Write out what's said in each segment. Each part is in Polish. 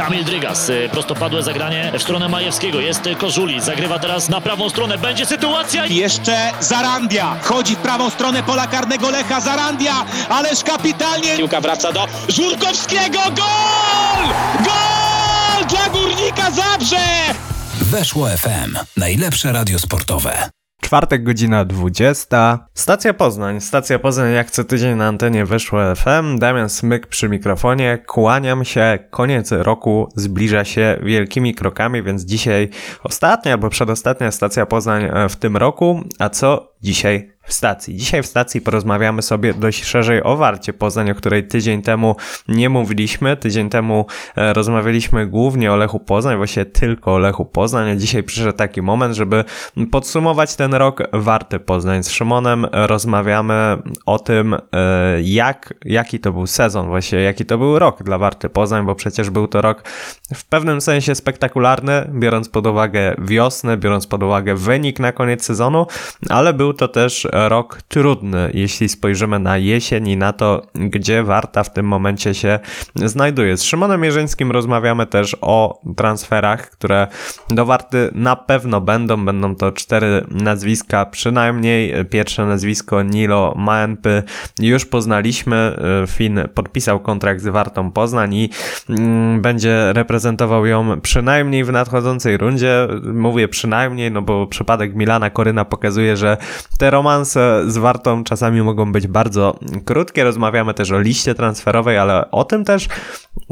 Kamil Drygas, y, prostopadłe zagranie w stronę Majewskiego. Jest Kożuli, zagrywa teraz na prawą stronę. Będzie sytuacja. Jeszcze Zarandia. Wchodzi w prawą stronę pola karnego Lecha. Zarandia, ależ kapitalnie. Piłka wraca do Żurkowskiego. Gol! Gol dla Górnika Zabrze! Weszło FM. Najlepsze radio sportowe. Czwartek, godzina 20. Stacja Poznań. Stacja Poznań jak co tydzień na antenie weszło FM. Damian Smyk przy mikrofonie. Kłaniam się. Koniec roku zbliża się wielkimi krokami, więc dzisiaj ostatnia albo przedostatnia stacja Poznań e, w tym roku. A co dzisiaj w stacji. Dzisiaj w stacji porozmawiamy sobie dość szerzej o Warcie Poznań, o której tydzień temu nie mówiliśmy. Tydzień temu e, rozmawialiśmy głównie o Lechu Poznań, właściwie tylko o Lechu Poznań, a dzisiaj przyszedł taki moment, żeby podsumować ten rok Warty Poznań. Z Szymonem rozmawiamy o tym, e, jak, jaki to był sezon, właściwie jaki to był rok dla Warty Poznań, bo przecież był to rok w pewnym sensie spektakularny, biorąc pod uwagę wiosnę, biorąc pod uwagę wynik na koniec sezonu, ale był to też rok trudny, jeśli spojrzymy na jesień i na to, gdzie Warta w tym momencie się znajduje. Z Szymonem Mierzyńskim rozmawiamy też o transferach, które do Warty na pewno będą. Będą to cztery nazwiska przynajmniej. Pierwsze nazwisko Nilo Maenpy już poznaliśmy. Fin podpisał kontrakt z Wartą Poznań i mm, będzie reprezentował ją przynajmniej w nadchodzącej rundzie. Mówię przynajmniej, no bo przypadek Milana Koryna pokazuje, że te romanse z Wartą czasami mogą być bardzo krótkie. Rozmawiamy też o liście transferowej, ale o tym też,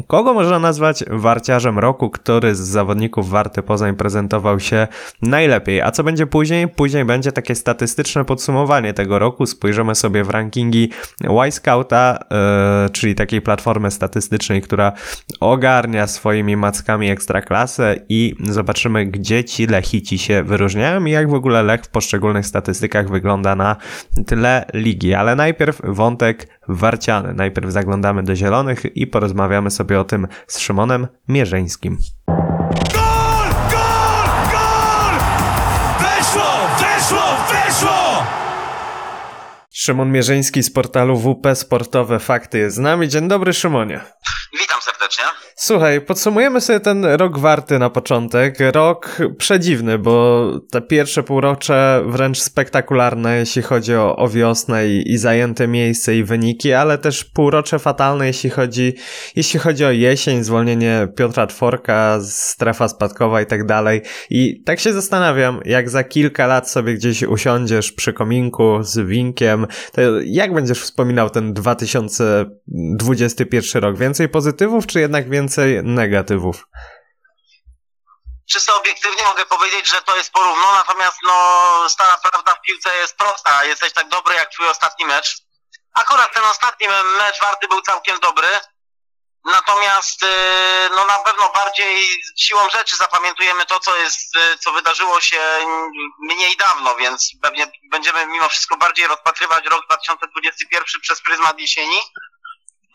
kogo można nazwać warciarzem roku, który z zawodników Warty Poznań prezentował się najlepiej. A co będzie później? Później będzie takie statystyczne podsumowanie tego roku. Spojrzymy sobie w rankingi Y-Scouta, yy, czyli takiej platformy statystycznej, która ogarnia swoimi mackami ekstraklasę i zobaczymy, gdzie ci Lechici się wyróżniają i jak w ogóle Lech w poszczególnych statystykach wygląda na tle ligi. Ale najpierw wątek warciany. Najpierw zaglądamy do zielonych i porozmawiamy sobie o tym z Szymonem Mierzeńskim. Gol! Gol! Gol! Weszło! Weszło! Weszło! Szymon Mierzeński z portalu WP Sportowe Fakty jest z nami. Dzień dobry Szymonie. Witam serdecznie. Słuchaj, podsumujemy sobie ten rok warty na początek. Rok przedziwny, bo te pierwsze półrocze wręcz spektakularne, jeśli chodzi o, o wiosnę i, i zajęte miejsce i wyniki, ale też półrocze fatalne, jeśli chodzi, jeśli chodzi o jesień, zwolnienie Piotra Tworka, strefa spadkowa i tak dalej. I tak się zastanawiam, jak za kilka lat sobie gdzieś usiądziesz przy kominku z winkiem, to jak będziesz wspominał ten 2021 rok? Więcej pozytywów, czy jednak więcej negatywów. Czysto obiektywnie mogę powiedzieć, że to jest porówno, natomiast no stara prawda w piłce jest prosta. Jesteś tak dobry jak twój ostatni mecz. Akurat ten ostatni mecz warty był całkiem dobry. Natomiast y, no na pewno bardziej siłą rzeczy zapamiętujemy to, co jest, y, co wydarzyło się mniej dawno, więc pewnie będziemy mimo wszystko bardziej rozpatrywać rok 2021 przez pryzmat jesieni.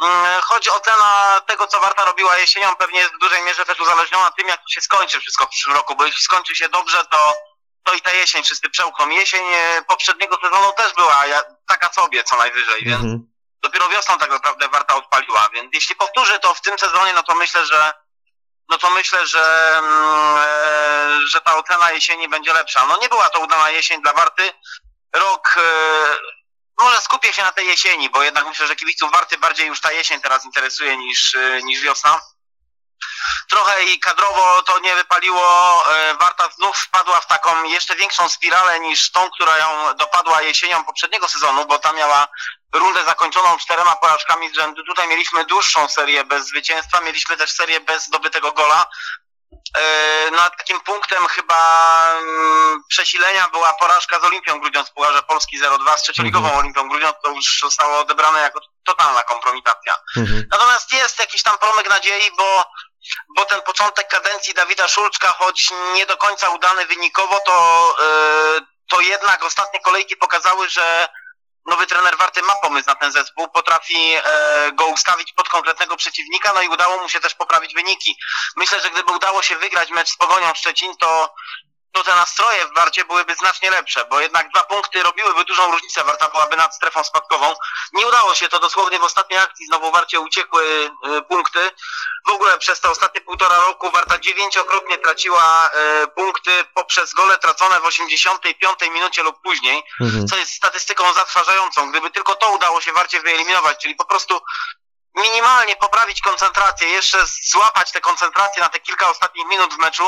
Mm, choć ocena tego, co Warta robiła jesienią, pewnie jest w dużej mierze też uzależniona tym, jak to się skończy wszystko w przyszłym roku, bo jeśli skończy się dobrze, to, to i ta jesień wszyscy przełkną. Jesień e, poprzedniego sezonu też była taka sobie co najwyżej, więc mhm. dopiero wiosną tak naprawdę Warta odpaliła, więc jeśli powtórzy to w tym sezonie, no to myślę, że no to myślę, że, mm, e, że ta ocena jesieni będzie lepsza. No nie była to udana jesień dla Warty. Rok e, może skupię się na tej jesieni, bo jednak myślę, że kibiców Warty bardziej już ta jesień teraz interesuje niż, y, niż wiosna. Trochę i kadrowo to nie wypaliło. Y, Warta znów wpadła w taką jeszcze większą spiralę niż tą, która ją dopadła jesienią poprzedniego sezonu, bo ta miała rundę zakończoną czterema porażkami z rzędu. Tutaj mieliśmy dłuższą serię bez zwycięstwa, mieliśmy też serię bez zdobytego gola. E, no takim punktem chyba mm, przesilenia była porażka z Olimpią Grudziądz w Pucharze Polski 0-2 z trzecioligową mhm. Olimpią Grudziądz, to już zostało odebrane jako totalna kompromitacja. Mhm. Natomiast jest jakiś tam promyk nadziei, bo, bo ten początek kadencji Dawida Szulczka, choć nie do końca udany wynikowo, to, yy, to jednak ostatnie kolejki pokazały, że nowy trener Warty ma pomysł na ten zespół, potrafi e, go ustawić pod konkretnego przeciwnika, no i udało mu się też poprawić wyniki. Myślę, że gdyby udało się wygrać mecz z Pogonią Szczecin, to to te nastroje w Warcie byłyby znacznie lepsze, bo jednak dwa punkty robiłyby dużą różnicę, Warta byłaby nad strefą spadkową. Nie udało się to dosłownie w ostatniej akcji, znowu Warcie uciekły y, punkty. W ogóle przez te ostatnie półtora roku Warta dziewięciokrotnie traciła y, punkty poprzez gole tracone w 85 minucie lub później, Mhm. co jest statystyką zatrważającą. Gdyby tylko to udało się Warcie wyeliminować, czyli po prostu minimalnie poprawić koncentrację, jeszcze złapać tę koncentrację na te kilka ostatnich minut w meczu,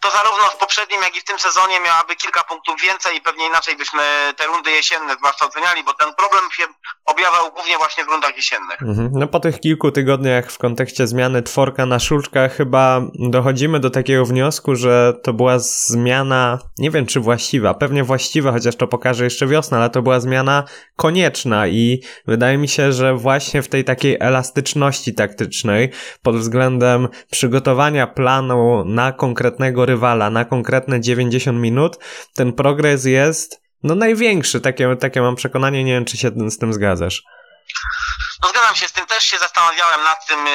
to zarówno w poprzednim, jak i w tym sezonie miałaby kilka punktów więcej i pewnie inaczej byśmy te rundy jesienne zwłaszcza oceniali, bo ten problem się objawiał głównie właśnie w rundach jesiennych. Mhm. No po tych kilku tygodniach w kontekście zmiany tworka na szuczka chyba dochodzimy do takiego wniosku, że to była zmiana, nie wiem czy właściwa, pewnie właściwa, chociaż to pokaże jeszcze wiosna, ale to była zmiana konieczna i wydaje mi się, że właśnie w tej takiej elastyczności taktycznej pod względem przygotowania planu na konkretnego rywala, na konkretne 90 minut, ten progres jest no największy, takie, takie mam przekonanie, nie wiem czy się z tym zgadzasz. No zgadzam się z tym, też się zastanawiałem nad tym, e,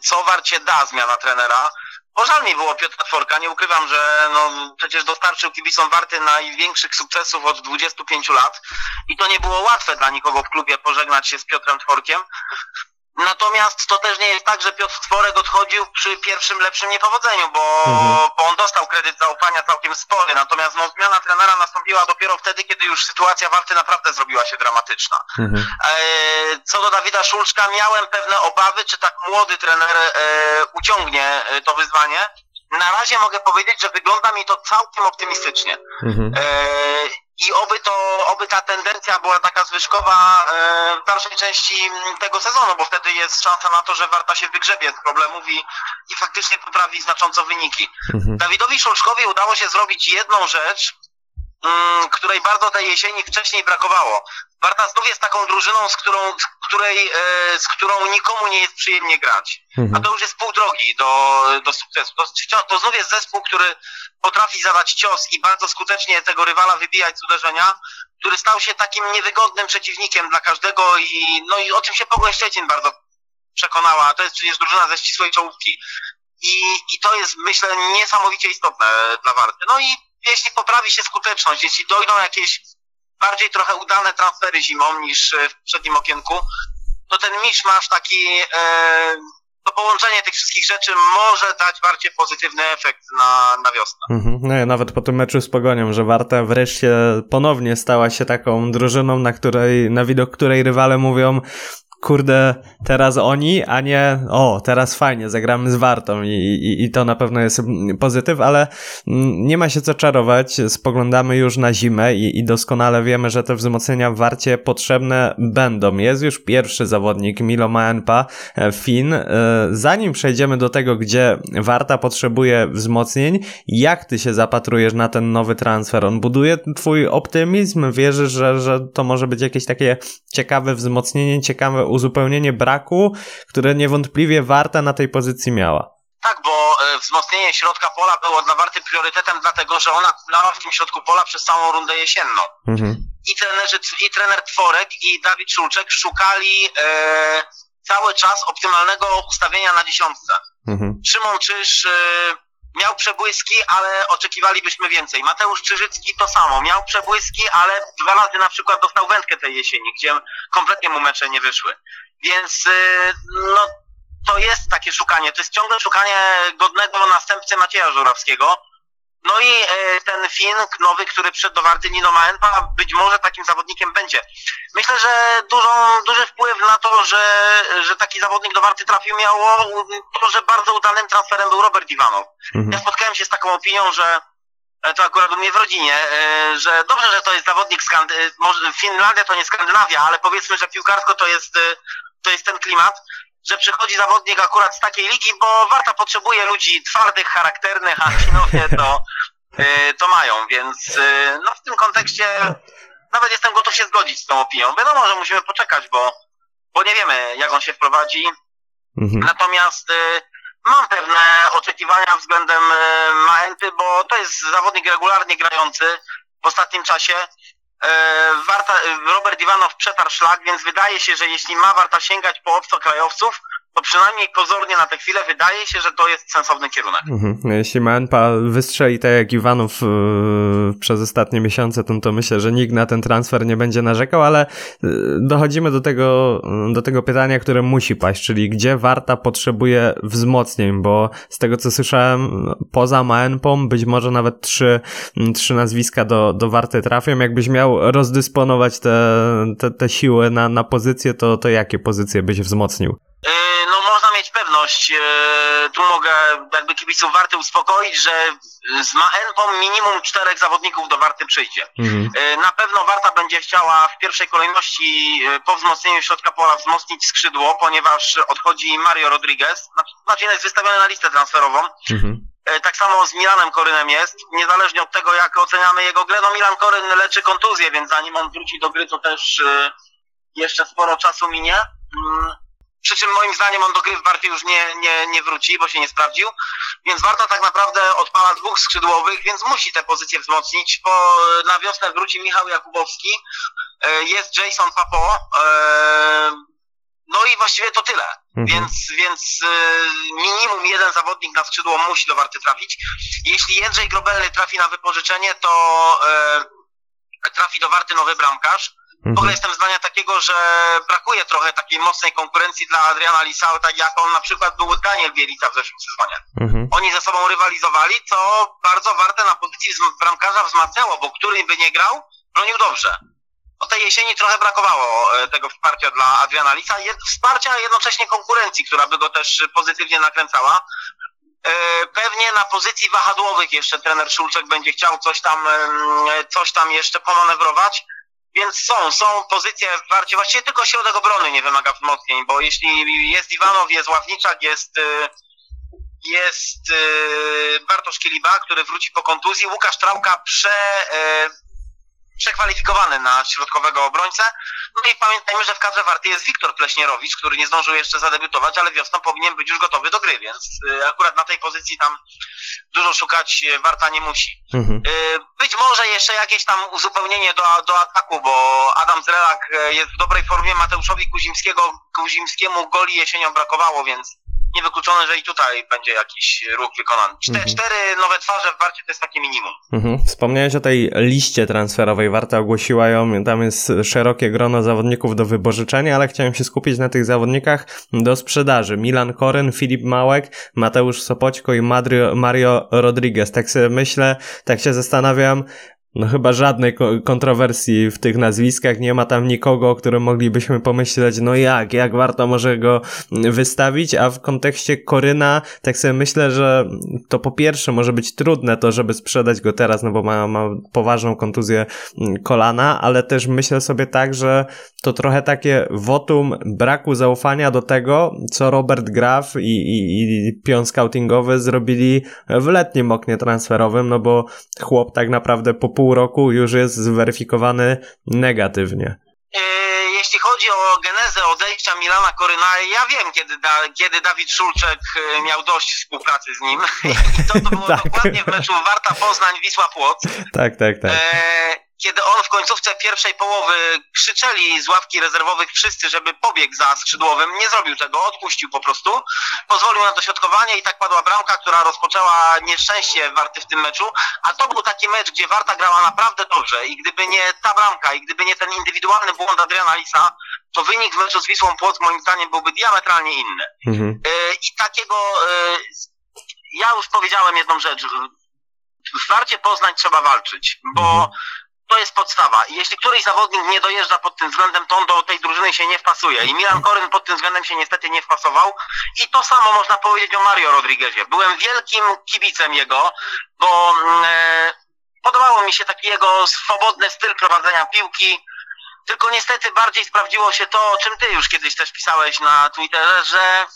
co Warcie da zmiana trenera. Bo żal mi było Piotra Tworka, nie ukrywam, że no, przecież dostarczył kibicom Warty największych sukcesów od 25 lat i to nie było łatwe dla nikogo w klubie pożegnać się z Piotrem Tworkiem. Natomiast to też nie jest tak, że Piotr Tworek odchodził przy pierwszym lepszym niepowodzeniu, bo, Mhm. bo on dostał kredyt zaufania całkiem spory. Natomiast no, zmiana trenera nastąpiła dopiero wtedy, kiedy już sytuacja Warty naprawdę zrobiła się dramatyczna. Mhm. E, Co do Dawida Szulczka, miałem pewne obawy, czy tak młody trener e, uciągnie e, to wyzwanie. Na razie mogę powiedzieć, że wygląda mi to całkiem optymistycznie. Mhm. E, I oby to, oby ta tendencja była taka zwyżkowa e, w dalszej części tego sezonu, bo wtedy jest szansa na to, że Warta się wygrzebie z problemów i, i faktycznie poprawi znacząco wyniki. Mhm. Dawidowi Szulczkowi udało się zrobić jedną rzecz, mm, której bardzo tej jesieni wcześniej brakowało. Warta znów jest taką drużyną, z którą, z której, e, z którą nikomu nie jest przyjemnie grać. A Mhm. to już jest pół drogi do, do sukcesu. To, to znów jest zespół, który potrafi zadać cios i bardzo skutecznie tego rywala wybijać z uderzenia, który stał się takim niewygodnym przeciwnikiem dla każdego i no i o czym się Pogoń Szczecin bardzo przekonała. To jest przecież drużyna ze ścisłej czołówki i, i to jest myślę niesamowicie istotne dla Warty. No i jeśli poprawi się skuteczność, jeśli dojdą jakieś bardziej trochę udane transfery zimą niż e, w przednim okienku, to ten miszmasz taki, e, tych wszystkich rzeczy może dać bardziej pozytywny efekt na, na wiosnę. Mhm. No ja nawet po tym meczu z Pogonią, że Warta wreszcie ponownie stała się taką drużyną, na której, na widok której rywale mówią kurde, teraz oni, a nie o, teraz fajnie, zagramy z Wartą i, i, i to na pewno jest pozytyw, ale mm, nie ma się co czarować, spoglądamy już na zimę i, i doskonale wiemy, że te wzmocnienia w Warcie potrzebne będą. Jest już pierwszy zawodnik, Milo Maenpa, e, Fin. E, Zanim przejdziemy do tego, gdzie Warta potrzebuje wzmocnień, jak ty się zapatrujesz na ten nowy transfer? On buduje twój optymizm? Wierzysz, że, że to może być jakieś takie ciekawe wzmocnienie, ciekawe uzupełnienie braku, które niewątpliwie Warta na tej pozycji miała? Tak, bo e, wzmocnienie środka pola było dla Warty priorytetem, dlatego że ona grała w tym środku pola przez całą rundę jesienną. Mhm. I, trenerzy, i trener Tworek i Dawid Szulczek szukali e, cały czas optymalnego ustawienia na dziesiątce. Mhm. Szymon Czyż e, miał przebłyski, ale oczekiwalibyśmy więcej. Mateusz Czyżycki to samo, miał przebłyski, ale dwa razy na przykład dostał wędkę tej jesieni, gdzie kompletnie mu mecze nie wyszły. Więc e, no, to jest takie szukanie, to jest ciągle szukanie godnego następcy Macieja Żurawskiego. No i e, ten Fin nowy, który przyszedł do Warty, Nino Maenpa, być może takim zawodnikiem będzie. Myślę, że dużą, duży wpływ na to, że, że taki zawodnik do Warty trafił, miało to, że bardzo udanym transferem był Robert Iwanow. Ja Mhm. spotkałem się z taką opinią, że e, to akurat u mnie w rodzinie, e, że dobrze, że to jest zawodnik Skand... może Finlandia to nie Skandynawia, ale powiedzmy, że piłkarsko to jest, to jest ten klimat, że przychodzi zawodnik akurat z takiej ligi, bo Warta potrzebuje ludzi twardych, charakternych, a Finowie to, e, to mają, więc e, no w tym kontekście nawet jestem gotów się zgodzić z tą opinią. Wiadomo, że musimy poczekać, bo, bo nie wiemy, jak on się wprowadzi, Mhm. Natomiast y, mam pewne oczekiwania względem y, Maenty, bo to jest zawodnik regularnie grający w ostatnim czasie. Y, Warta, Robert Iwanow przetarł szlak, więc wydaje się, że jeśli ma Warta sięgać po obcokrajowców, to przynajmniej pozornie na tę chwilę wydaje się, że to jest sensowny kierunek. Mhm. Jeśli Manpa wystrzeli tak jak Iwanów yy, przez ostatnie miesiące, to, to myślę, że nikt na ten transfer nie będzie narzekał, ale yy, dochodzimy do tego, do tego pytania, które musi paść, czyli gdzie Warta potrzebuje wzmocnień, bo z tego co słyszałem, poza Maenpom być może nawet trzy, trzy nazwiska do, do Warty trafią. Jakbyś miał rozdysponować te, te, te siły na, na pozycje, to, to jakie pozycje byś wzmocnił? Yy, no można mieć pewność, yy, tu mogę jakby kibiców Warty uspokoić, że z Maenpą minimum czterech zawodników do Warty przyjdzie. Mhm. Yy, Na pewno Warta będzie chciała w pierwszej kolejności yy, po wzmocnieniu środka pola wzmocnić skrzydło, ponieważ odchodzi Mario Rodriguez, znaczy znaczy jest wystawiony na listę transferową. Mhm. E, Tak samo z Milanem Korynem jest. Niezależnie od tego, jak oceniamy jego grę, no Milan Koryn leczy kontuzję, więc zanim on wróci do gry, to też e, jeszcze sporo czasu minie. Przy czym moim zdaniem on do gry w Barcie już nie, nie, nie wróci, bo się nie sprawdził. Więc Warta tak naprawdę odpala dwóch skrzydłowych, więc musi te pozycje wzmocnić, bo na wiosnę wróci Michał Jakubowski, e, jest Jason Papo, e, no i właściwie to tyle. Mhm. Więc, więc y, minimum jeden zawodnik na skrzydło musi do Warty trafić. Jeśli Jędrzej Grobelny trafi na wypożyczenie, to trafi do Warty nowy bramkarz. W ogóle Mhm. jestem zdania takiego, że brakuje trochę takiej mocnej konkurencji dla Adriana Lisao, tak jak on na przykład był Daniel Bielica w zeszłym sezonie. Mhm. Oni ze sobą rywalizowali, co bardzo Wartę na pozycji bramkarza wzmacniało, bo który by nie grał, bronił dobrze. O tej jesieni trochę brakowało e, tego wsparcia dla Adriana Lisa, wsparcia, a jednocześnie konkurencji, która by go też pozytywnie nakręcała. E, Pewnie na pozycji wahadłowych jeszcze trener Szulczek będzie chciał coś tam, coś tam jeszcze pomanewrować. Więc są, są pozycje Warcie, właściwie tylko środek obrony nie wymaga wzmocnień, bo jeśli jest Iwanow, jest Ławniczak, jest, e, jest e, Bartosz Kiliba, który wróci po kontuzji, Łukasz Trałka prze, e, przekwalifikowany na środkowego obrońcę. No i pamiętajmy, że w kadrze Warty jest Wiktor Pleśnierowicz, który nie zdążył jeszcze zadebiutować, ale wiosną powinien być już gotowy do gry, więc e, akurat na tej pozycji tam dużo szukać e, Warta nie musi. Mhm. E, Być może jeszcze jakieś tam uzupełnienie do, do ataku, bo Adam Zrelak jest w dobrej formie, Mateuszowi Kuzimskiego, Kuzimskiemu goli jesienią brakowało, więc niewykluczone, że i tutaj będzie jakiś ruch wykonany. Czte, Mhm. Cztery nowe twarze w Warcie to jest takie minimum. Mhm. Wspomniałeś o tej liście transferowej. Warta ogłosiła ją. Tam jest szerokie grono zawodników do wypożyczenia, ale chciałem się skupić na tych zawodnikach do sprzedaży. Milan Koren, Filip Małek, Mateusz Sopoćko i Mario Rodriguez. Tak sobie myślę, tak się zastanawiam. No chyba żadnej ko- kontrowersji w tych nazwiskach, nie ma tam nikogo, o którym moglibyśmy pomyśleć, no jak, jak warto może go wystawić, a w kontekście Koryna, tak sobie myślę, że to po pierwsze może być trudne to, żeby sprzedać go teraz, no bo ma, ma poważną kontuzję mm, kolana, ale też myślę sobie tak, że to trochę takie wotum braku zaufania do tego, co Robert Graf i, i, i pion scoutingowy zrobili w letnim oknie transferowym, no bo chłop tak naprawdę po pół roku już jest zweryfikowany negatywnie. Yy, Jeśli chodzi o genezę odejścia Milana Koryna, ja wiem, kiedy, da, kiedy Dawid Szulczek yy, miał dość współpracy z nim. I to, to było Tak. dokładnie w meczu Warta Poznań, Wisła Płoc. Tak, tak, tak. E, kiedy on w końcówce pierwszej połowy krzyczeli z ławki rezerwowych wszyscy, żeby pobiegł za skrzydłowym, nie zrobił tego, odpuścił po prostu, pozwolił na dośrodkowanie i tak padła bramka, która rozpoczęła nieszczęście Warty w tym meczu, a to był taki mecz, gdzie Warta grała naprawdę dobrze i gdyby nie ta bramka i gdyby nie ten indywidualny błąd Adriana Lisa, to wynik w meczu z Wisłą Płoc moim zdaniem byłby diametralnie inny. Mhm. E, I takiego, e, ja już powiedziałem jedną rzecz. W Warcie Poznań trzeba walczyć, bo Mhm. To jest podstawa. I jeśli któryś zawodnik nie dojeżdża pod tym względem, to on do tej drużyny się nie wpasuje. I Milan Koryn pod tym względem się niestety nie wpasował. I to samo można powiedzieć o Mario Rodriguezie. Byłem wielkim kibicem jego, bo mm, e, podobało mi się taki jego swobodny styl prowadzenia piłki. Tylko niestety bardziej sprawdziło się to, o czym ty już kiedyś też pisałeś na Twitterze, że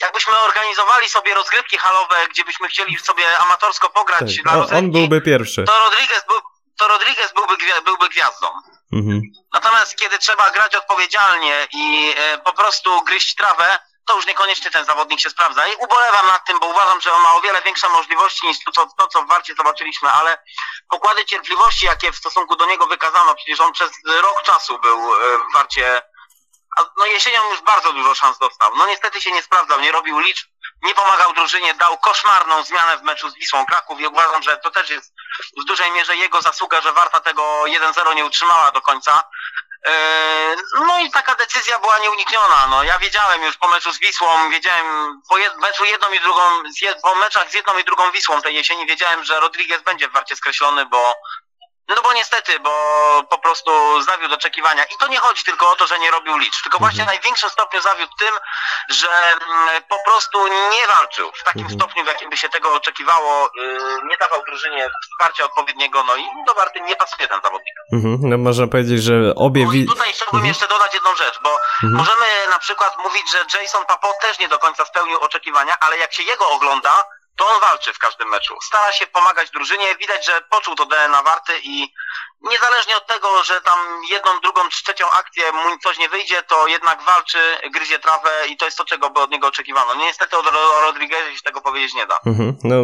jakbyśmy organizowali sobie rozgrywki halowe, gdzie byśmy chcieli sobie amatorsko pograć tak. dla rozrywki, on byłby pierwszy. to Rodriguez, był, to Rodriguez byłby, byłby gwiazdą. Mhm. Natomiast kiedy trzeba grać odpowiedzialnie i e, po prostu gryźć trawę, to już niekoniecznie ten zawodnik się sprawdza. I ubolewam nad tym, bo uważam, że on ma o wiele większe możliwości niż to, co, to, co w Warcie zobaczyliśmy, ale pokłady cierpliwości, jakie w stosunku do niego wykazano, przecież on przez rok czasu był e, w Warcie A no jesienią już bardzo dużo szans dostał. No niestety się nie sprawdzał, nie robił liczb, nie pomagał drużynie, dał koszmarną zmianę w meczu z Wisłą Kraków i uważam, że to też jest w dużej mierze jego zasługa, że Warta tego 1-0 nie utrzymała do końca. Eee, No i taka decyzja była nieunikniona. No, ja wiedziałem już po meczu z Wisłą, wiedziałem po meczu jedną i drugą, po meczach z jedną i drugą Wisłą tej jesieni wiedziałem, że Rodriguez będzie w warcie skreślony, bo no bo niestety, bo po prostu zawiódł oczekiwania. I to nie chodzi tylko o to, że nie robił liczb, tylko właśnie w największym stopniu zawiódł tym, że mm, po prostu nie walczył w takim stopniu, w jakim by się tego oczekiwało, yy, nie dawał drużynie wsparcia odpowiedniego, no i do Warty nie pasuje ten zawodnik. Mhm. No można powiedzieć, że obie No i tutaj chciałbym jeszcze dodać jedną rzecz, bo możemy na przykład mówić, że Jason Papo też nie do końca spełnił oczekiwania, ale jak się jego ogląda, to on walczy w każdym meczu. Stara się pomagać drużynie, widać, że poczuł to DNA Warty i niezależnie od tego, że tam jedną, drugą, trzecią akcję mu coś nie wyjdzie, to jednak walczy, gryzie trawę i to jest to, czego by od niego oczekiwano. Niestety od Ro- Rodriguezie się tego powiedzieć nie da. Mhm. No,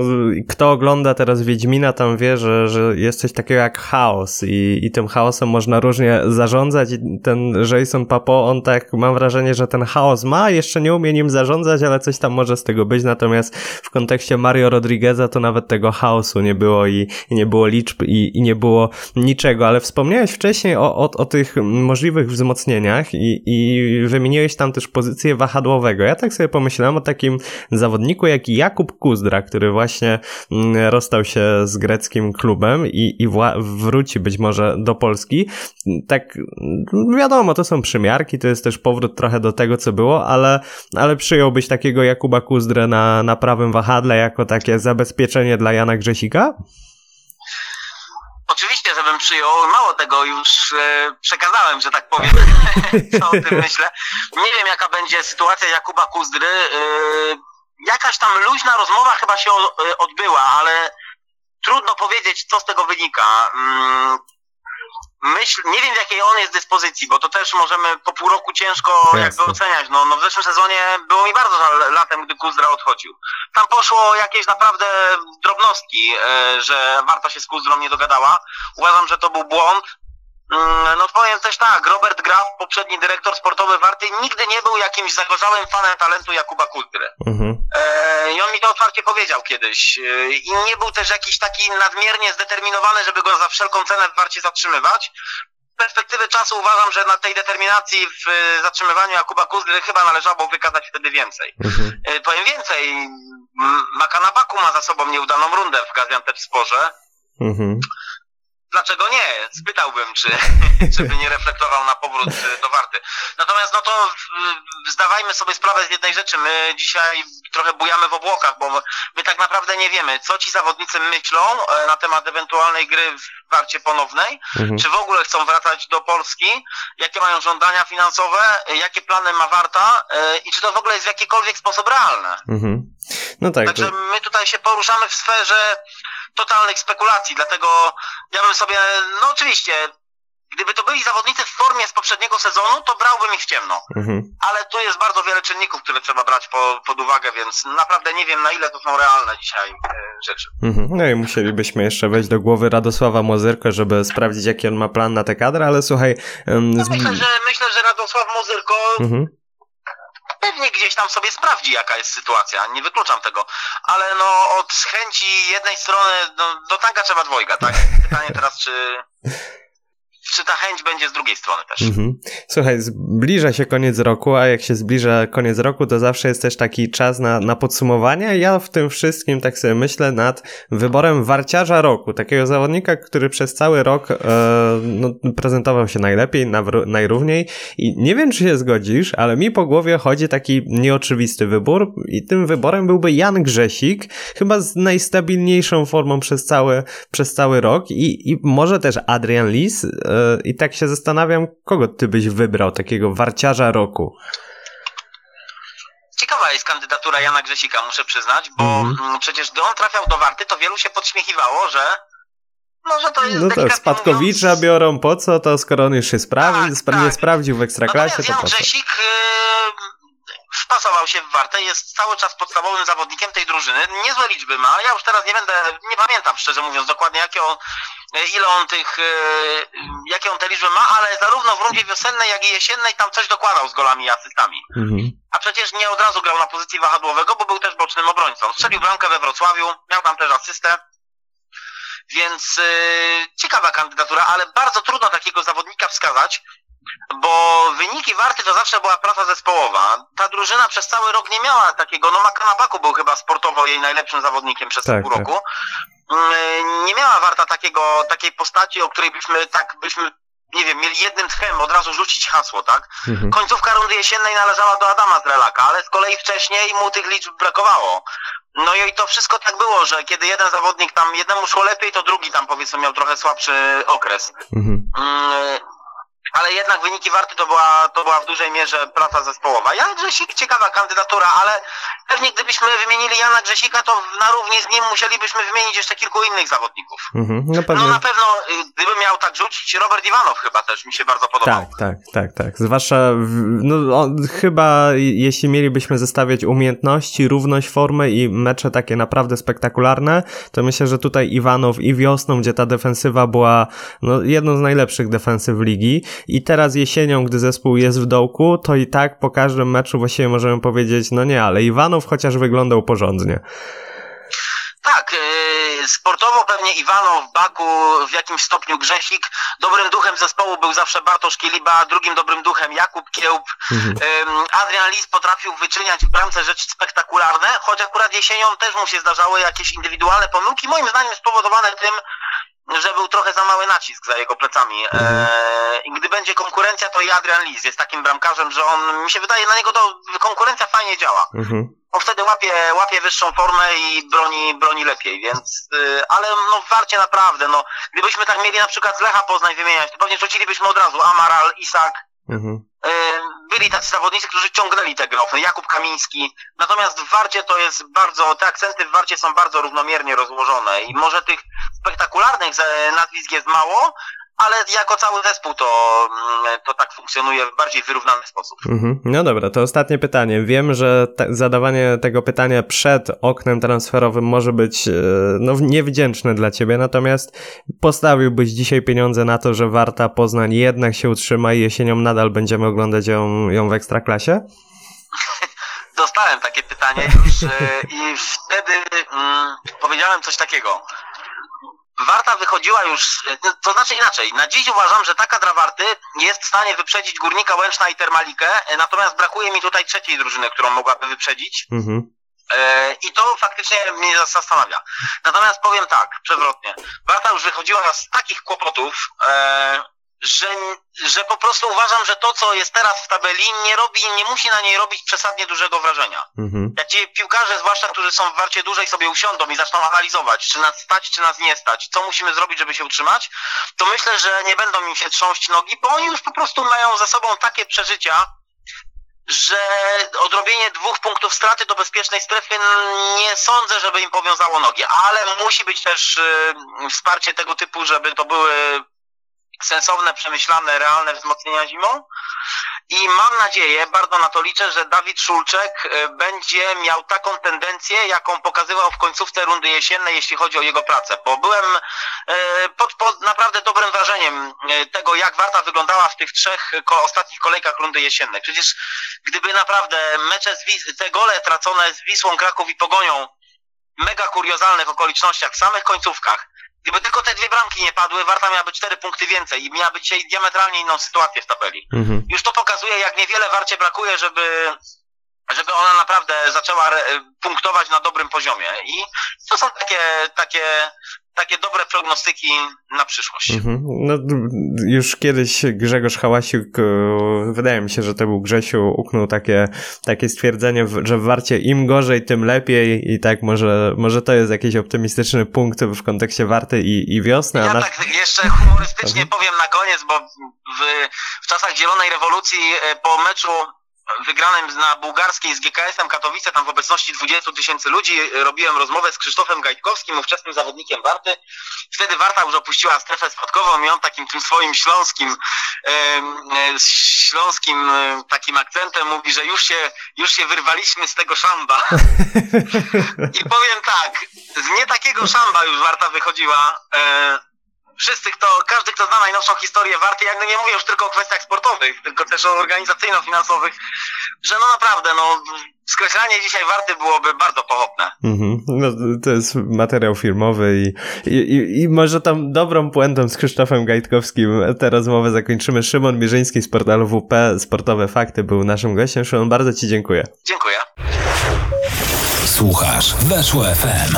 kto ogląda teraz Wiedźmina, tam wie, że, że jest coś takiego jak chaos i, i tym chaosem można różnie zarządzać i ten Jason Papo, on tak, mam wrażenie, że ten chaos ma, jeszcze nie umie nim zarządzać, ale coś tam może z tego być, natomiast w kontekście Mario Rodrigueza to nawet tego chaosu nie było i, i nie było liczb i, i nie było niczego, ale wspomniałeś wcześniej o, o, o tych możliwych wzmocnieniach i, i wymieniłeś tam też pozycję wahadłowego. Ja tak sobie pomyślałem o takim zawodniku jak Jakub Kuzdra, który właśnie mm, rozstał się z greckim klubem i, i wróci być może do Polski. Tak, mm, wiadomo, to są przymiarki, to jest też powrót trochę do tego, co było, ale, ale przyjąłbyś takiego Jakuba Kuzdrę na, na prawym wahadle jako takie zabezpieczenie dla Jana Grzesika? Żebym przyjął. Mało tego już e, przekazałem, że tak powiem, co o tym myślę. Nie wiem, jaka będzie sytuacja Jakuba Kuzdry. E, jakaś tam luźna rozmowa chyba się e, odbyła, ale trudno powiedzieć, co z tego wynika. Myśl, nie wiem w jakiej on jest dyspozycji, bo to też możemy po pół roku ciężko Jasne. jakby oceniać. No, no w zeszłym sezonie było mi bardzo żal latem, gdy Kuzdra odchodził. Tam poszło jakieś naprawdę drobnostki, e, że Warta się z Kuzdrą nie dogadała. Uważam, że to był błąd. Mm, No powiem też tak, Robert Graf, poprzedni dyrektor sportowy Warty, nigdy nie był jakimś zagorzałym fanem talentu Jakuba Kuzdry. Mhm. E, I on mi to otwarcie powiedział kiedyś. E, I nie był też jakiś taki nadmiernie zdeterminowany, żeby go za wszelką cenę w Warcie zatrzymywać. Z perspektywy czasu uważam, że na tej determinacji w e, zatrzymywaniu Jakuba Kuzdry chyba należało wykazać wtedy więcej. Mhm. E, Powiem więcej, Makanabaku ma za sobą nieudaną rundę w Gaziantep-Sporze. Mhm. Dlaczego nie? Spytałbym, czy, żeby nie reflektował na powrót y, do Warty. Natomiast no to y, zdawajmy sobie sprawę z jednej rzeczy. My dzisiaj trochę bujamy w obłokach, bo my tak naprawdę nie wiemy, co ci zawodnicy myślą e, na temat ewentualnej gry w Warcie ponownej, Mhm. czy w ogóle chcą wracać do Polski, jakie mają żądania finansowe, jakie plany ma Warta e, i czy to w ogóle jest w jakikolwiek sposób realne. Mhm. No tak. Także To, my tutaj się poruszamy w sferze totalnych spekulacji, dlatego ja bym sobie, no oczywiście, gdyby to byli zawodnicy w formie z poprzedniego sezonu, to brałbym ich w ciemno. mhm. Ale tu jest bardzo wiele czynników, które trzeba brać po, pod uwagę, więc naprawdę nie wiem, na ile to są realne dzisiaj e, rzeczy. Mhm. No i musielibyśmy jeszcze wejść do głowy Radosława Mozyrko, żeby sprawdzić, jaki on ma plan na tę kadrę, ale słuchaj... em, No myślę, że myślę, że Radosław Mozyrko Mhm. Pewnie gdzieś tam sobie sprawdzi, jaka jest sytuacja, nie wykluczam tego, ale no od chęci jednej strony no, do tanga trzeba dwojga, tak? Pytanie teraz, czy, czy ta chęć będzie z drugiej strony też. Mhm. Słuchaj, zbliża się koniec roku, a jak się zbliża koniec roku, to zawsze jest też taki czas na, na podsumowanie. Ja w tym wszystkim tak sobie myślę nad wyborem warciarza roku, takiego zawodnika, który przez cały rok e, no, prezentował się najlepiej, nawr- najrówniej i nie wiem, czy się zgodzisz, ale mi po głowie chodzi taki nieoczywisty wybór i tym wyborem byłby Jan Grzesik, chyba z najstabilniejszą formą przez cały, przez cały rok i, i może też Adrian Lis e, i tak się zastanawiam, kogo ty byś wybrał, takiego warciarza roku. Ciekawa jest kandydatura Jana Grzesika, muszę przyznać, bo Mhm. mm, przecież gdy on trafiał do Warty, to wielu się podśmiechiwało, że no, że to jest No to delikatnie Spadkowicza mówiąc, biorą, po co, to skoro on już się sprawi, Tak, spra- nie tak. sprawdził w Ekstraklasie, Natomiast to Jan po co? Grzesik yy, wpasował się w Wartę, jest cały czas podstawowym zawodnikiem tej drużyny. Niezłe liczby ma. Ja już teraz nie będę, nie pamiętam szczerze mówiąc dokładnie jakie on, e, ile on tych, e, jakie on te liczby ma, ale zarówno w rundzie wiosennej, jak i jesiennej tam coś dokładał z golami i asystami. Mhm. A przecież nie od razu grał na pozycji wahadłowego, bo był też bocznym obrońcą. Strzelił bramkę we Wrocławiu, miał tam też asystę. Więc yy, ciekawa kandydatura, ale bardzo trudno takiego zawodnika wskazać, bo wyniki Warty to zawsze była praca zespołowa. Ta drużyna przez cały rok nie miała takiego, no Makanabaku był chyba sportowo jej najlepszym zawodnikiem przez Tak, pół tak. roku. Nie miała Warta takiego, takiej postaci, o której byśmy tak, byśmy, nie wiem, mieli jednym tchem od razu rzucić hasło, tak? Mhm. Końcówka rundy jesiennej należała do Adama Zrelaka, ale z kolei wcześniej mu tych liczb brakowało. No i to wszystko tak było, że kiedy jeden zawodnik tam, jednemu szło lepiej, to drugi tam powiedzmy miał trochę słabszy okres. Mhm. Mm, ale jednak wyniki Warty to była, to była w dużej mierze praca zespołowa. Jan Grzesik, ciekawa kandydatura, ale pewnie gdybyśmy wymienili Jana Grzesika, to na równi z nim musielibyśmy wymienić jeszcze kilku innych zawodników. Mhm. No No pewnie. na pewno, y, gdybym miał tak rzucić, Robert Iwanow chyba też mi się bardzo podobał. Tak, tak, tak, tak. Zwłaszcza, no on, chyba jeśli mielibyśmy zestawiać umiejętności, równość formy i mecze takie naprawdę spektakularne, to myślę, że tutaj Iwanow i wiosną, gdzie ta defensywa była no, jedną z najlepszych defensyw ligi i teraz jesienią, gdy zespół jest w dołku, to i tak po każdym meczu właściwie możemy powiedzieć, no nie, ale Iwanow chociaż wyglądał porządnie. Tak, yy, sportowo pewnie Iwanow, Baku, w jakimś stopniu Grzesik. Dobrym duchem zespołu był zawsze Bartosz Kiliba, drugim dobrym duchem Jakub Kiełb. Mhm. Adrian Lis potrafił wyczyniać w bramce rzeczy spektakularne, choć akurat jesienią też mu się zdarzały jakieś indywidualne pomyłki, moim zdaniem spowodowane tym, że był trochę za mały nacisk za jego plecami. Mhm. Eee, I gdy będzie konkurencja, to i Adrian Lis jest takim bramkarzem, że on, mi się wydaje, na niego to konkurencja fajnie działa Mhm. on wtedy łapie, łapie wyższą formę i broni, broni lepiej, więc, y, ale no Warcie naprawdę, no, gdybyśmy tak mieli na przykład z Lecha Poznań wymieniać, to pewnie rzucilibyśmy od razu Amaral, Isak, Mhm. y, byli tacy zawodnicy, którzy ciągnęli te grofy, Jakub Kamiński, natomiast w Warcie to jest bardzo, te akcenty w Warcie są bardzo równomiernie rozłożone i może tych spektakularnych nazwisk jest mało, ale jako cały zespół to, mm, to tak funkcjonuje w bardziej wyrównany sposób. Mhm. No dobra, to ostatnie pytanie. Wiem, że te, zadawanie tego pytania przed oknem transferowym może być e, no, niewdzięczne dla ciebie, natomiast postawiłbyś dzisiaj pieniądze na to, że Warta Poznań jednak się utrzyma i jesienią nadal będziemy oglądać ją, ją w Ekstraklasie? dostałem takie pytanie już e, i wtedy mm, powiedziałem coś takiego. Warta wychodziła już, to znaczy inaczej, na dziś uważam, że ta kadra Warty jest w stanie wyprzedzić Górnika Łęczna i Termalikę, e, natomiast brakuje mi tutaj trzeciej drużyny, którą mogłaby wyprzedzić Mhm. e, i to faktycznie mnie zastanawia. Natomiast powiem tak, przewrotnie, Warta już wychodziła z takich kłopotów, e, że, że po prostu uważam, że to, co jest teraz w tabeli, nie robi, nie musi na niej robić przesadnie dużego wrażenia Mhm. jak ci piłkarze, zwłaszcza którzy są w warcie dłużej, sobie usiądą i zaczną analizować, czy nas stać, czy nas nie stać, co musimy zrobić, żeby się utrzymać, to myślę, że nie będą im się trząść nogi, bo oni już po prostu mają za sobą takie przeżycia, że odrobienie dwóch punktów straty do bezpiecznej strefy nie sądzę, żeby im powiązało nogi, ale musi być też y, wsparcie tego typu, żeby to były sensowne, przemyślane, realne wzmocnienia zimą. I mam nadzieję, bardzo na to liczę, że Dawid Szulczek e, będzie miał taką tendencję, jaką pokazywał w końcówce rundy jesiennej, jeśli chodzi o jego pracę, bo byłem e, pod, pod naprawdę dobrym wrażeniem e, tego, jak Warta wyglądała w tych trzech ostatnich kolejkach rundy jesiennej. Przecież gdyby naprawdę mecze z Wis- te gole tracone z Wisłą, Kraków i Pogonią, mega kuriozalnych okolicznościach, w samych końcówkach, Gdyby tylko te dwie bramki nie padły, Warta miałaby cztery punkty więcej i miałaby dzisiaj diametralnie inną sytuację w tabeli Mhm. już to pokazuje, jak niewiele warcie brakuje, żeby, żeby ona naprawdę zaczęła punktować na dobrym poziomie. I to są takie, takie, takie dobre prognostyki na przyszłość. Mhm. No, już kiedyś Grzegorz Hałasiuk, e, wydaje mi się, że to był Grzesiu, uknął takie, takie stwierdzenie, że w Warcie im gorzej, tym lepiej i tak może, może to jest jakiś optymistyczny punkt w kontekście Warty i, i wiosny, Ja nasz... tak jeszcze humorystycznie Mhm. powiem na koniec, bo w, w czasach Zielonej Rewolucji e, po meczu wygranym na bułgarskiej z GKS-em Katowice, tam w obecności 20 tysięcy ludzi, robiłem rozmowę z Krzysztofem Gajtkowskim, ówczesnym zawodnikiem Warty. Wtedy Warta już opuściła strefę spadkową i on takim tym swoim śląskim, e, śląskim e, takim akcentem mówi, że już się, już się wyrwaliśmy z tego szamba. I powiem tak, z nie takiego szamba już Warta wychodziła. E, wszyscy, kto, każdy, kto zna najnowszą historię Warty, jakby nie mówię już tylko o kwestiach sportowych, tylko też o organizacyjno-finansowych, że no naprawdę, no skreślanie dzisiaj Warty byłoby bardzo pochopne. Mhm. No, to jest materiał filmowy i, i, i, i może tam dobrą puentą z Krzysztofem Gajtkowskim tę rozmowę zakończymy. Szymon Mierzyński z portalu WP Sportowe Fakty był naszym gościem. Szymon, bardzo Ci dziękuję. Dziękuję. Słuchasz Weszło FM.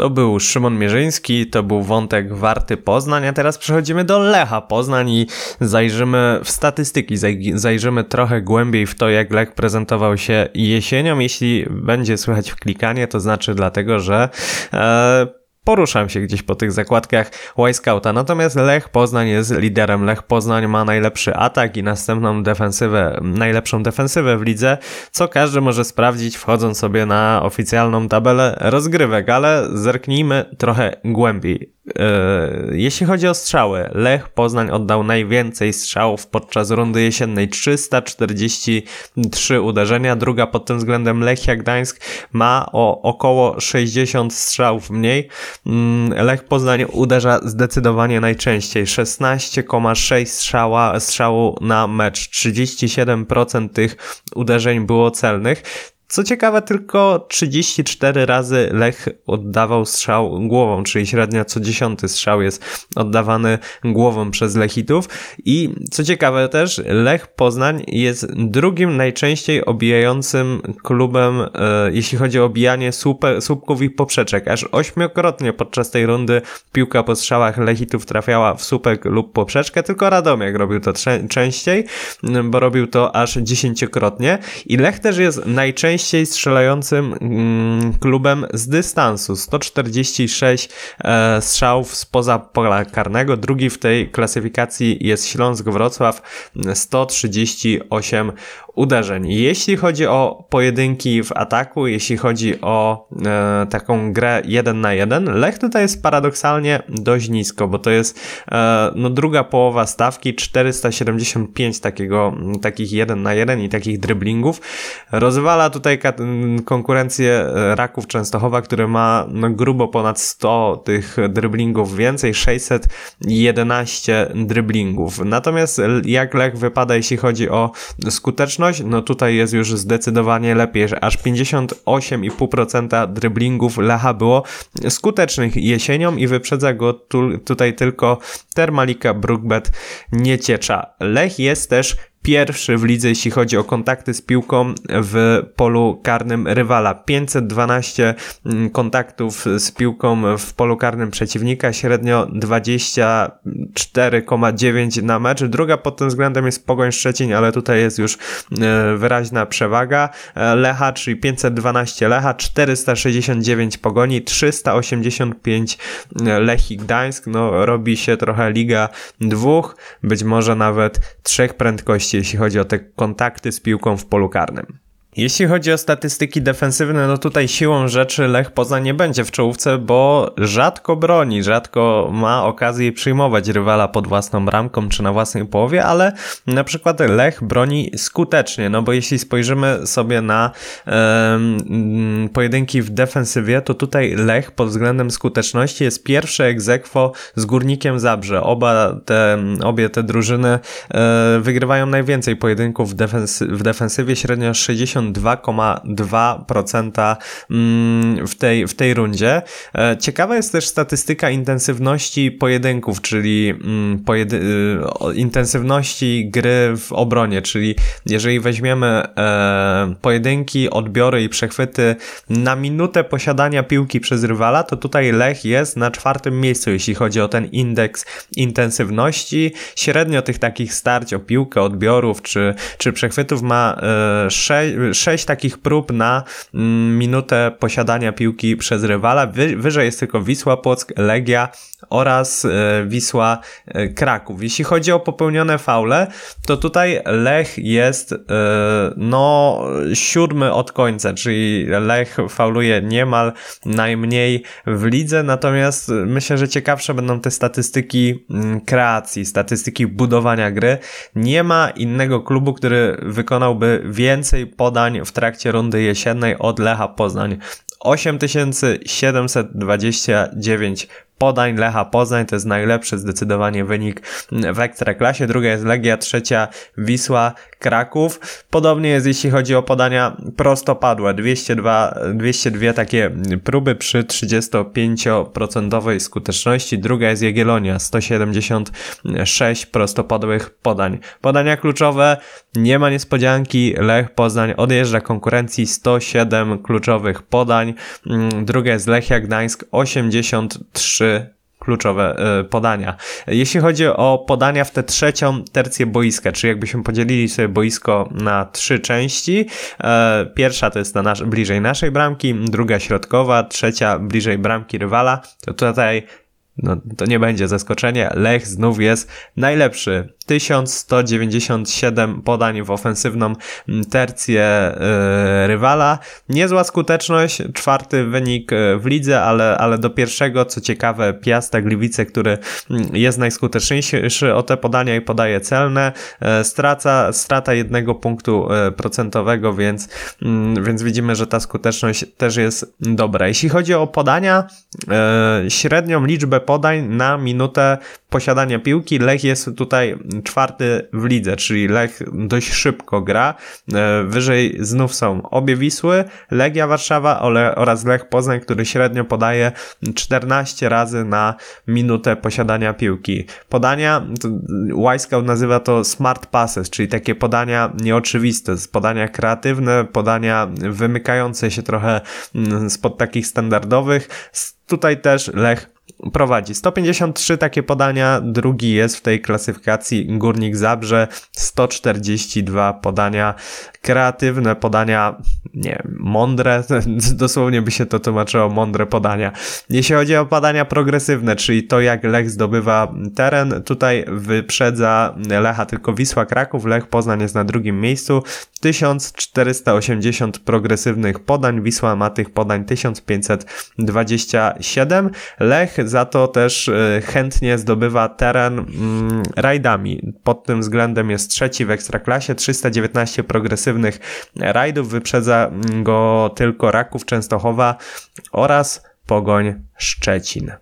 To był Szymon Mierzyński, to był wątek Warty Poznań, a teraz przechodzimy do Lecha Poznań i zajrzymy w statystyki, zaj- zajrzymy trochę głębiej w to, jak Lech prezentował się jesienią. Jeśli będzie słychać wklikanie, to znaczy dlatego, że e, poruszam się gdzieś po tych zakładkach Scouta. Natomiast Lech Poznań jest liderem. Lech Poznań ma najlepszy atak i następną defensywę, najlepszą defensywę w lidze, co każdy może sprawdzić wchodząc sobie na oficjalną tabelę rozgrywek, ale zerknijmy trochę głębiej. Yy, Jeśli chodzi o strzały, Lech Poznań oddał najwięcej strzałów podczas rundy jesiennej 343 uderzenia. Druga pod tym względem Lechia Gdańsk ma o około 60 strzałów mniej. Mm, Lech Poznań uderza zdecydowanie najczęściej 16,6 strzała, strzału na mecz. 37% tych uderzeń było celnych. Co ciekawe, tylko 34 razy Lech oddawał strzał głową, czyli średnio co dziesiąty strzał jest oddawany głową przez Lechitów. I co ciekawe też, Lech Poznań jest drugim najczęściej obijającym klubem, e, jeśli chodzi o obijanie słupe, słupków i poprzeczek. Aż ośmiokrotnie podczas tej rundy piłka po strzałach Lechitów trafiała w słupek lub poprzeczkę, tylko Radomiak robił to częściej, bo robił to aż dziesięciokrotnie. I Lech też jest najczęściej strzelającym mm, klubem z dystansu. 146 e, strzałów spoza pola karnego. Drugi w tej klasyfikacji jest Śląsk Wrocław. 138 uderzeń. Jeśli chodzi o pojedynki w ataku, jeśli chodzi o e, taką grę 1 na 1, Lech tutaj jest paradoksalnie dość nisko, bo to jest e, no druga połowa stawki, 475 takiego, takich 1 na 1 i takich driblingów. Rozwala tutaj kat- konkurencję e, Raków Częstochowa, który ma no, grubo ponad 100 tych driblingów więcej, 611 driblingów. Natomiast jak Lech wypada, jeśli chodzi o skuteczność, no tutaj jest już zdecydowanie lepiej, że aż 58,5% driblingów Lecha było skutecznych jesienią i wyprzedza go tu, tutaj tylko Termalika Brookbet Nieciecza. Lech jest też pierwszy w lidze, jeśli chodzi o kontakty z piłką w polu karnym rywala. 512 mm, kontaktów z piłką w polu karnym przeciwnika, średnio 24,9 na mecz. Druga pod tym względem jest Pogoń Szczecin, ale tutaj jest już e, wyraźna przewaga. E, Lecha, czyli 512 Lecha, 469 Pogoni, 385 Lechii Gdańsk. No, robi się trochę liga dwóch, być może nawet trzech prędkości jeśli chodzi o te kontakty z piłką w polu karnym. Jeśli chodzi o statystyki defensywne, no tutaj siłą rzeczy Lech Poznań nie będzie w czołówce, bo rzadko broni, rzadko ma okazję przyjmować rywala pod własną bramką czy na własnej połowie, ale na przykład Lech broni skutecznie, no bo jeśli spojrzymy sobie na um, pojedynki w defensywie, to tutaj Lech pod względem skuteczności jest pierwsze egzekwo z Górnikiem Zabrze. Oba te, obie te drużyny e, wygrywają najwięcej pojedynków w, defensy, w defensywie, średnio 60 52% mm, w tej, w tej rundzie. E, ciekawa jest też statystyka intensywności pojedynków, czyli mm, pojedy intensywności gry w obronie, czyli jeżeli weźmiemy e, pojedynki, odbiory i przechwyty na minutę posiadania piłki przez rywala, to tutaj Lech jest na czwartym miejscu, jeśli chodzi o ten indeks intensywności. Średnio tych takich starć o piłkę, odbiorów czy, czy przechwytów ma e, 6, sześć takich prób na mm, minutę posiadania piłki przez rywala. Wy, wyżej jest tylko Wisła Płock, Legia oraz e, Wisła e, Kraków. Jeśli chodzi o popełnione faule, to tutaj Lech jest e, no siódmy od końca, czyli Lech fauluje niemal najmniej w lidze, natomiast myślę, że ciekawsze będą te statystyki mm, kreacji, statystyki budowania gry. Nie ma innego klubu, który wykonałby więcej podań w trakcie rundy jesiennej od Lecha Poznań 8729 podań Lecha Poznań, to jest najlepszy zdecydowanie wynik w Ekstraklasie, druga jest Legia, trzecia Wisła Kraków. Podobnie jest jeśli chodzi o podania prostopadłe, 202, 202 takie próby przy 35% skuteczności, druga jest Jagiellonia, 176 prostopadłych podań. Podania kluczowe, nie ma niespodzianki, Lech Poznań odjeżdża konkurencji, 107 kluczowych podań, druga jest Lechia Gdańsk, 83 kluczowe y, podania. Jeśli chodzi o podania w tę trzecią tercję boiska, czyli jakbyśmy podzielili sobie boisko na trzy części, e, pierwsza to jest na nasz, bliżej naszej bramki, druga środkowa, trzecia bliżej bramki rywala, to tutaj no, to nie będzie zaskoczenie. Lech znów jest najlepszy. 1197 podań w ofensywną tercję yy, rywala. Niezła skuteczność, czwarty wynik w lidze, ale, ale do pierwszego, co ciekawe, Piasta Gliwice, który jest najskuteczniejszy o te podania i podaje celne, yy, straca, strata jednego punktu procentowego, więc, yy, więc widzimy, że ta skuteczność też jest dobra. Jeśli chodzi o podania, średnią liczbę podań na minutę posiadania piłki, Lech jest tutaj czwarty w lidze, czyli Lech dość szybko gra. E, wyżej znów są obie Wisły, Legia Warszawa oraz Lech Poznań, który średnio podaje 14 razy na minutę posiadania piłki. Podania, Wisecout nazywa to smart passes, czyli takie podania nieoczywiste, podania kreatywne, podania wymykające się trochę mm, spod takich standardowych. Tutaj też Lech prowadzi. 153 takie podania, drugi jest w tej klasyfikacji Górnik Zabrze, 142 podania kreatywne, podania, nie mądre, dosłownie by się to tłumaczyło, mądre podania. Jeśli chodzi o podania progresywne, czyli to jak Lech zdobywa teren, tutaj wyprzedza Lecha tylko Wisła Kraków, Lech Poznań jest na drugim miejscu, 1480 progresywnych podań, Wisła ma tych podań 1527, Lech za to też e, chętnie zdobywa teren mm, rajdami. Pod tym względem jest trzeci w Ekstraklasie, 319 progresywnych rajdów, wyprzedza go tylko Raków Częstochowa oraz Pogoń Szczecin.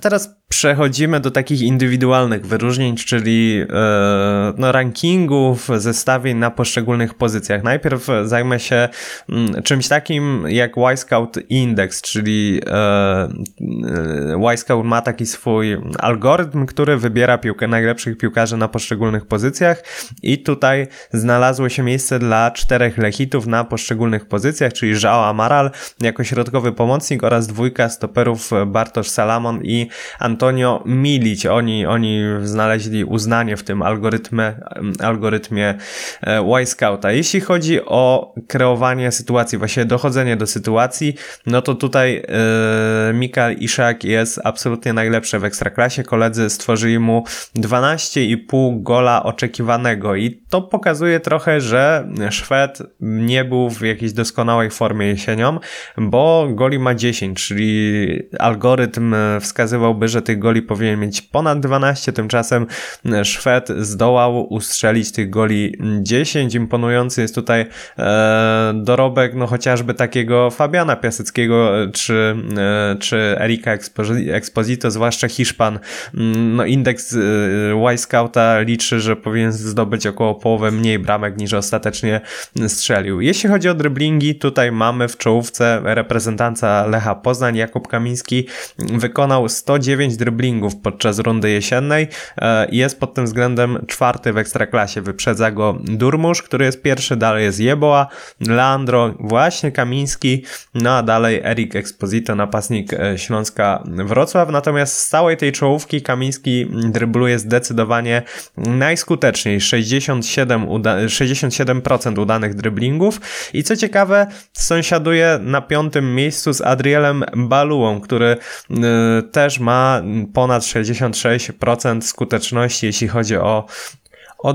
Teraz przechodzimy do takich indywidualnych wyróżnień, czyli e, no, rankingów, zestawień na poszczególnych pozycjach. Najpierw zajmę się mm, czymś takim jak Y-Scout Index, czyli e, Y-Scout ma taki swój algorytm, który wybiera piłkę najlepszych piłkarzy na poszczególnych pozycjach i tutaj znalazło się miejsce dla czterech lechitów na poszczególnych pozycjach, czyli João Amaral jako środkowy pomocnik oraz dwójka stoperów Bartosz Salamon i Antonio Milić. Oni, oni znaleźli uznanie w tym algorytmie, algorytmie e, Y-Scouta. Jeśli chodzi o kreowanie sytuacji, właśnie dochodzenie do sytuacji, no to tutaj yy, Mikael Iszak jest absolutnie najlepszy w Ekstraklasie. Koledzy stworzyli mu 12,5 gola oczekiwanego i to pokazuje trochę, że Szwed nie był w jakiejś doskonałej formie jesienią, bo goli ma 10, czyli algorytm wskazywałby, że tych goli powinien mieć ponad 12, tymczasem Szwed zdołał ustrzelić tych goli 10. Imponujący jest tutaj e, dorobek, no chociażby takiego Fabiana Piaseckiego czy, e, czy Erika Exposito, zwłaszcza Hiszpan. No indeks e, Y-Scouta liczy, że powinien zdobyć około połowę mniej bramek niż ostatecznie strzelił. Jeśli chodzi o driblingi, tutaj mamy w czołówce reprezentanta Lecha Poznań, Jakub Kamiński wykonał 109 driblingów podczas rundy jesiennej e, jest pod tym względem czwarty w ekstraklasie. Wyprzedza go Durmusz, który jest pierwszy, dalej jest Jeboa, Leandro, właśnie Kamiński, no a dalej Erik Exposito, napastnik e, Śląska Wrocław. Natomiast z całej tej czołówki Kamiński drybluje zdecydowanie najskuteczniej 67 uda 67% udanych dryblingów i co ciekawe sąsiaduje na piątym miejscu z Adrielem Baluą, który y, też ma ponad 66% skuteczności, jeśli chodzi o o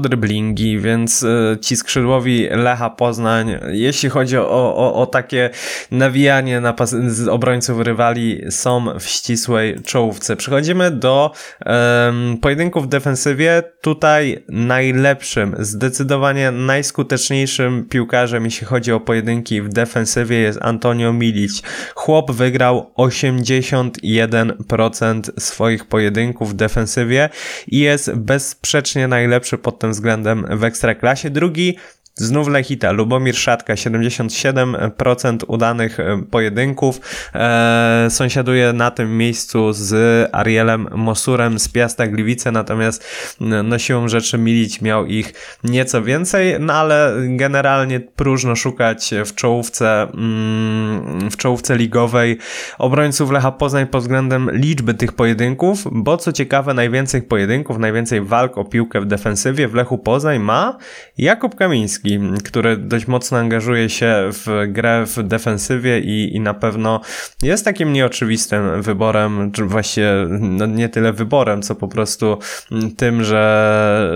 więc y, ci skrzydłowi Lecha Poznań, jeśli chodzi o, o, o takie nawijanie na z obrońców rywali, są w ścisłej czołówce. Przechodzimy do em, pojedynków w defensywie. Tutaj najlepszym, zdecydowanie najskuteczniejszym piłkarzem, jeśli chodzi o pojedynki w defensywie jest Antonio Milic. Chłop wygrał 81% swoich pojedynków w defensywie i jest bezsprzecznie najlepszy pod tym względem w Ekstraklasie. Drugi Znów Lechita, Lubomir Szatka, 77% udanych e, pojedynków. E, sąsiaduje na tym miejscu z Arielem Mosurem z Piasta Gliwice, natomiast no siłą rzeczy Milić miał ich nieco więcej, no ale generalnie próżno szukać w czołówce, mm, w czołówce ligowej obrońców Lecha Poznań pod względem liczby tych pojedynków, bo co ciekawe najwięcej pojedynków, najwięcej walk o piłkę w defensywie w Lechu Poznań ma Jakub Kamiński, który dość mocno angażuje się w grę w defensywie i, i na pewno jest takim nieoczywistym wyborem, czy właściwie no nie tyle wyborem, co po prostu tym, że,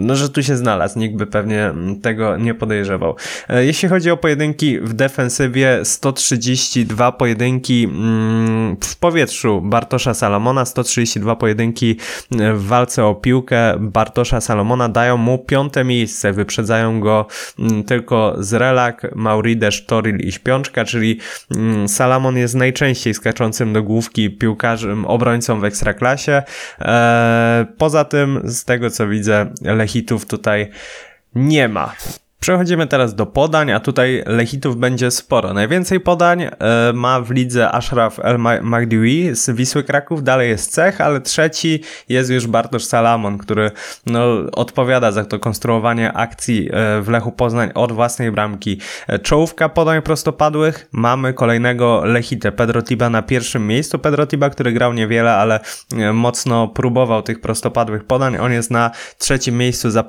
no, że tu się znalazł. Nikt by pewnie tego nie podejrzewał. E, Jeśli chodzi o pojedynki w defensywie, 132 pojedynki mm, w powietrzu Bartosza Salomona, 132 pojedynki w walce o piłkę Bartosza Salomona dają mu piąte miejsce, wyprzedzają go mm, tylko Zrelak, Mauridesz, Toril i Śpiączka, czyli mm, Salamon jest najczęściej skaczącym do główki piłkarzem, obrońcą w Ekstraklasie. Eee, poza tym, z tego co widzę, Lechitów tutaj nie ma. Przechodzimy teraz do podań, a tutaj Lechitów będzie sporo. Najwięcej podań e, ma w lidze Ashraf El Ma- Magdiwi z Wisły Kraków, dalej jest Cech, ale trzeci jest już Bartosz Salamon, który no, odpowiada za to konstruowanie akcji e, w Lechu Poznań od własnej bramki. E, Czołówka podań prostopadłych, mamy kolejnego Lechitę, Pedro Tiba na pierwszym miejscu. Pedro Tiba, który grał niewiele, ale mocno próbował tych prostopadłych podań. On jest na trzecim miejscu za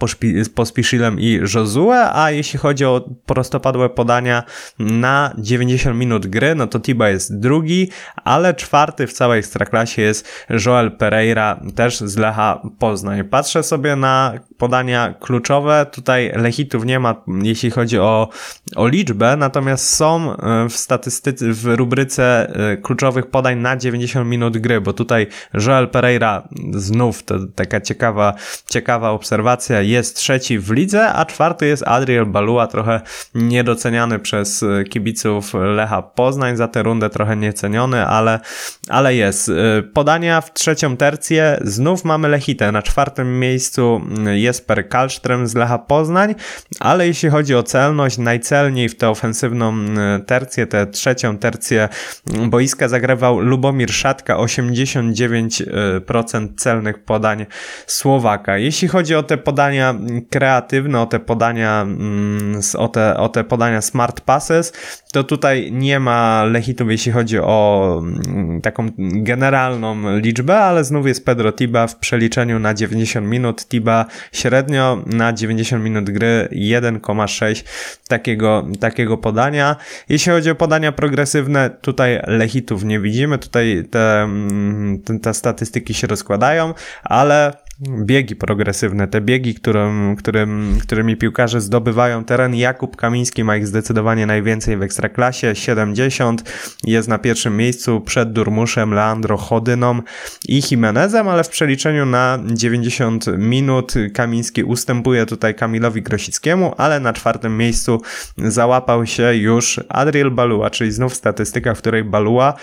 Pospiszilem i Josue, a jeśli chodzi o prostopadłe podania na 90 minut gry, no to Tiba jest drugi, ale czwarty w całej Ekstraklasie jest Joel Pereira, też z Lecha Poznań. Patrzę sobie na podania kluczowe, tutaj Lechitów nie ma, jeśli chodzi o, o liczbę, natomiast są e, w statystyce, w rubryce e, kluczowych podań na 90 minut gry, bo tutaj Joel Pereira znów to taka ciekawa, ciekawa obserwacja, jest trzeci w lidze, a czwarty jest Adriel Balua, trochę niedoceniany przez e, kibiców Lecha Poznań za tę rundę, trochę nieceniony, ale, ale jest. E, Podania w trzecią tercję, znów mamy Lechitę, na czwartym miejscu mm, Jesper Kalström z Lecha Poznań, ale jeśli chodzi o celność, najcelniej w tę ofensywną mm, tercję, tę trzecią tercję mm, boiska zagrywał Lubomir Szatka, 89% celnych podań Słowaka. Jeśli chodzi o te podania kreatywne, o te podania o te, o te podania smart passes, to tutaj nie ma Lechitów, jeśli chodzi o mm, taką generalną liczbę, ale znów jest Pedro Tiba w przeliczeniu na 90 minut. Tiba średnio na 90 minut gry 1,6 takiego, takiego podania. Jeśli chodzi o podania progresywne, tutaj Lechitów nie widzimy, tutaj te, mm, te, te statystyki się rozkładają, ale biegi progresywne, te biegi, którym, którym, którymi piłkarze zdobywają teren. Jakub Kamiński ma ich zdecydowanie najwięcej w Ekstraklasie, 70, jest na pierwszym miejscu przed Durmuszem, Leandro Chodyną i Jimenezem, ale w przeliczeniu na 90 minut Kamiński ustępuje tutaj Kamilowi Grosickiemu, ale na czwartym miejscu załapał się już Adriel Balua, czyli znów statystyka, w której Balua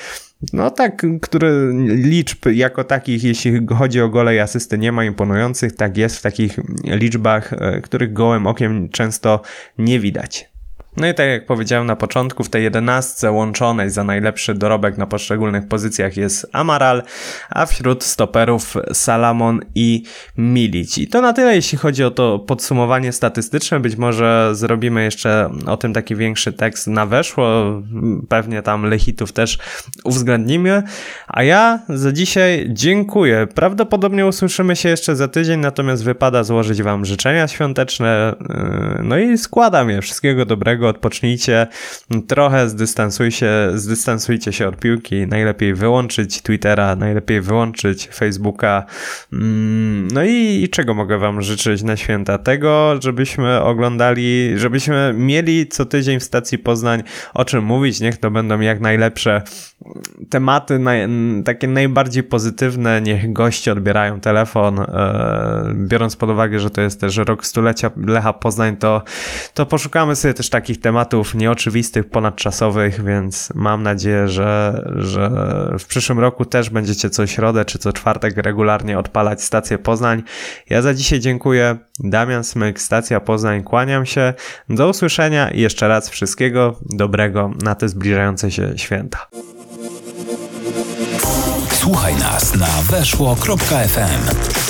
no tak, który liczb jako takich, jeśli chodzi o gole i asysty, nie ma imponujących, tak jest w takich liczbach, e, których gołym okiem często nie widać. No i tak jak powiedziałem na początku, w tej jedenastce łączonej za najlepszy dorobek na poszczególnych pozycjach jest Amaral, a wśród stoperów Salamon i Milic. I to na tyle, jeśli chodzi o to podsumowanie statystyczne. Być może zrobimy jeszcze o tym taki większy tekst na weszło. Pewnie tam Lechitów też uwzględnimy. A ja za dzisiaj dziękuję. Prawdopodobnie usłyszymy się jeszcze za tydzień, natomiast wypada złożyć Wam życzenia świąteczne. Yy, No i składam je. Wszystkiego dobrego odpocznijcie, trochę zdystansuj się, zdystansujcie się od piłki, najlepiej wyłączyć Twittera, najlepiej wyłączyć Facebooka. Mm, No i, i czego mogę wam życzyć na święta? Tego, żebyśmy oglądali, żebyśmy mieli co tydzień w stacji Poznań o czym mówić, niech to będą jak najlepsze tematy, naj, takie najbardziej pozytywne, niech goście odbierają telefon, e, biorąc pod uwagę, że to jest też rok stulecia Lecha Poznań, to, to poszukamy sobie też takich tematów nieoczywistych, ponadczasowych, więc mam nadzieję, że, że w przyszłym roku też będziecie co środę czy co czwartek regularnie odpalać stację Poznań. Ja za dzisiaj dziękuję. Damian Smyk, stacja Poznań, kłaniam się. Do usłyszenia i jeszcze raz wszystkiego dobrego na te zbliżające się święta. Słuchaj nas na weszło.fm.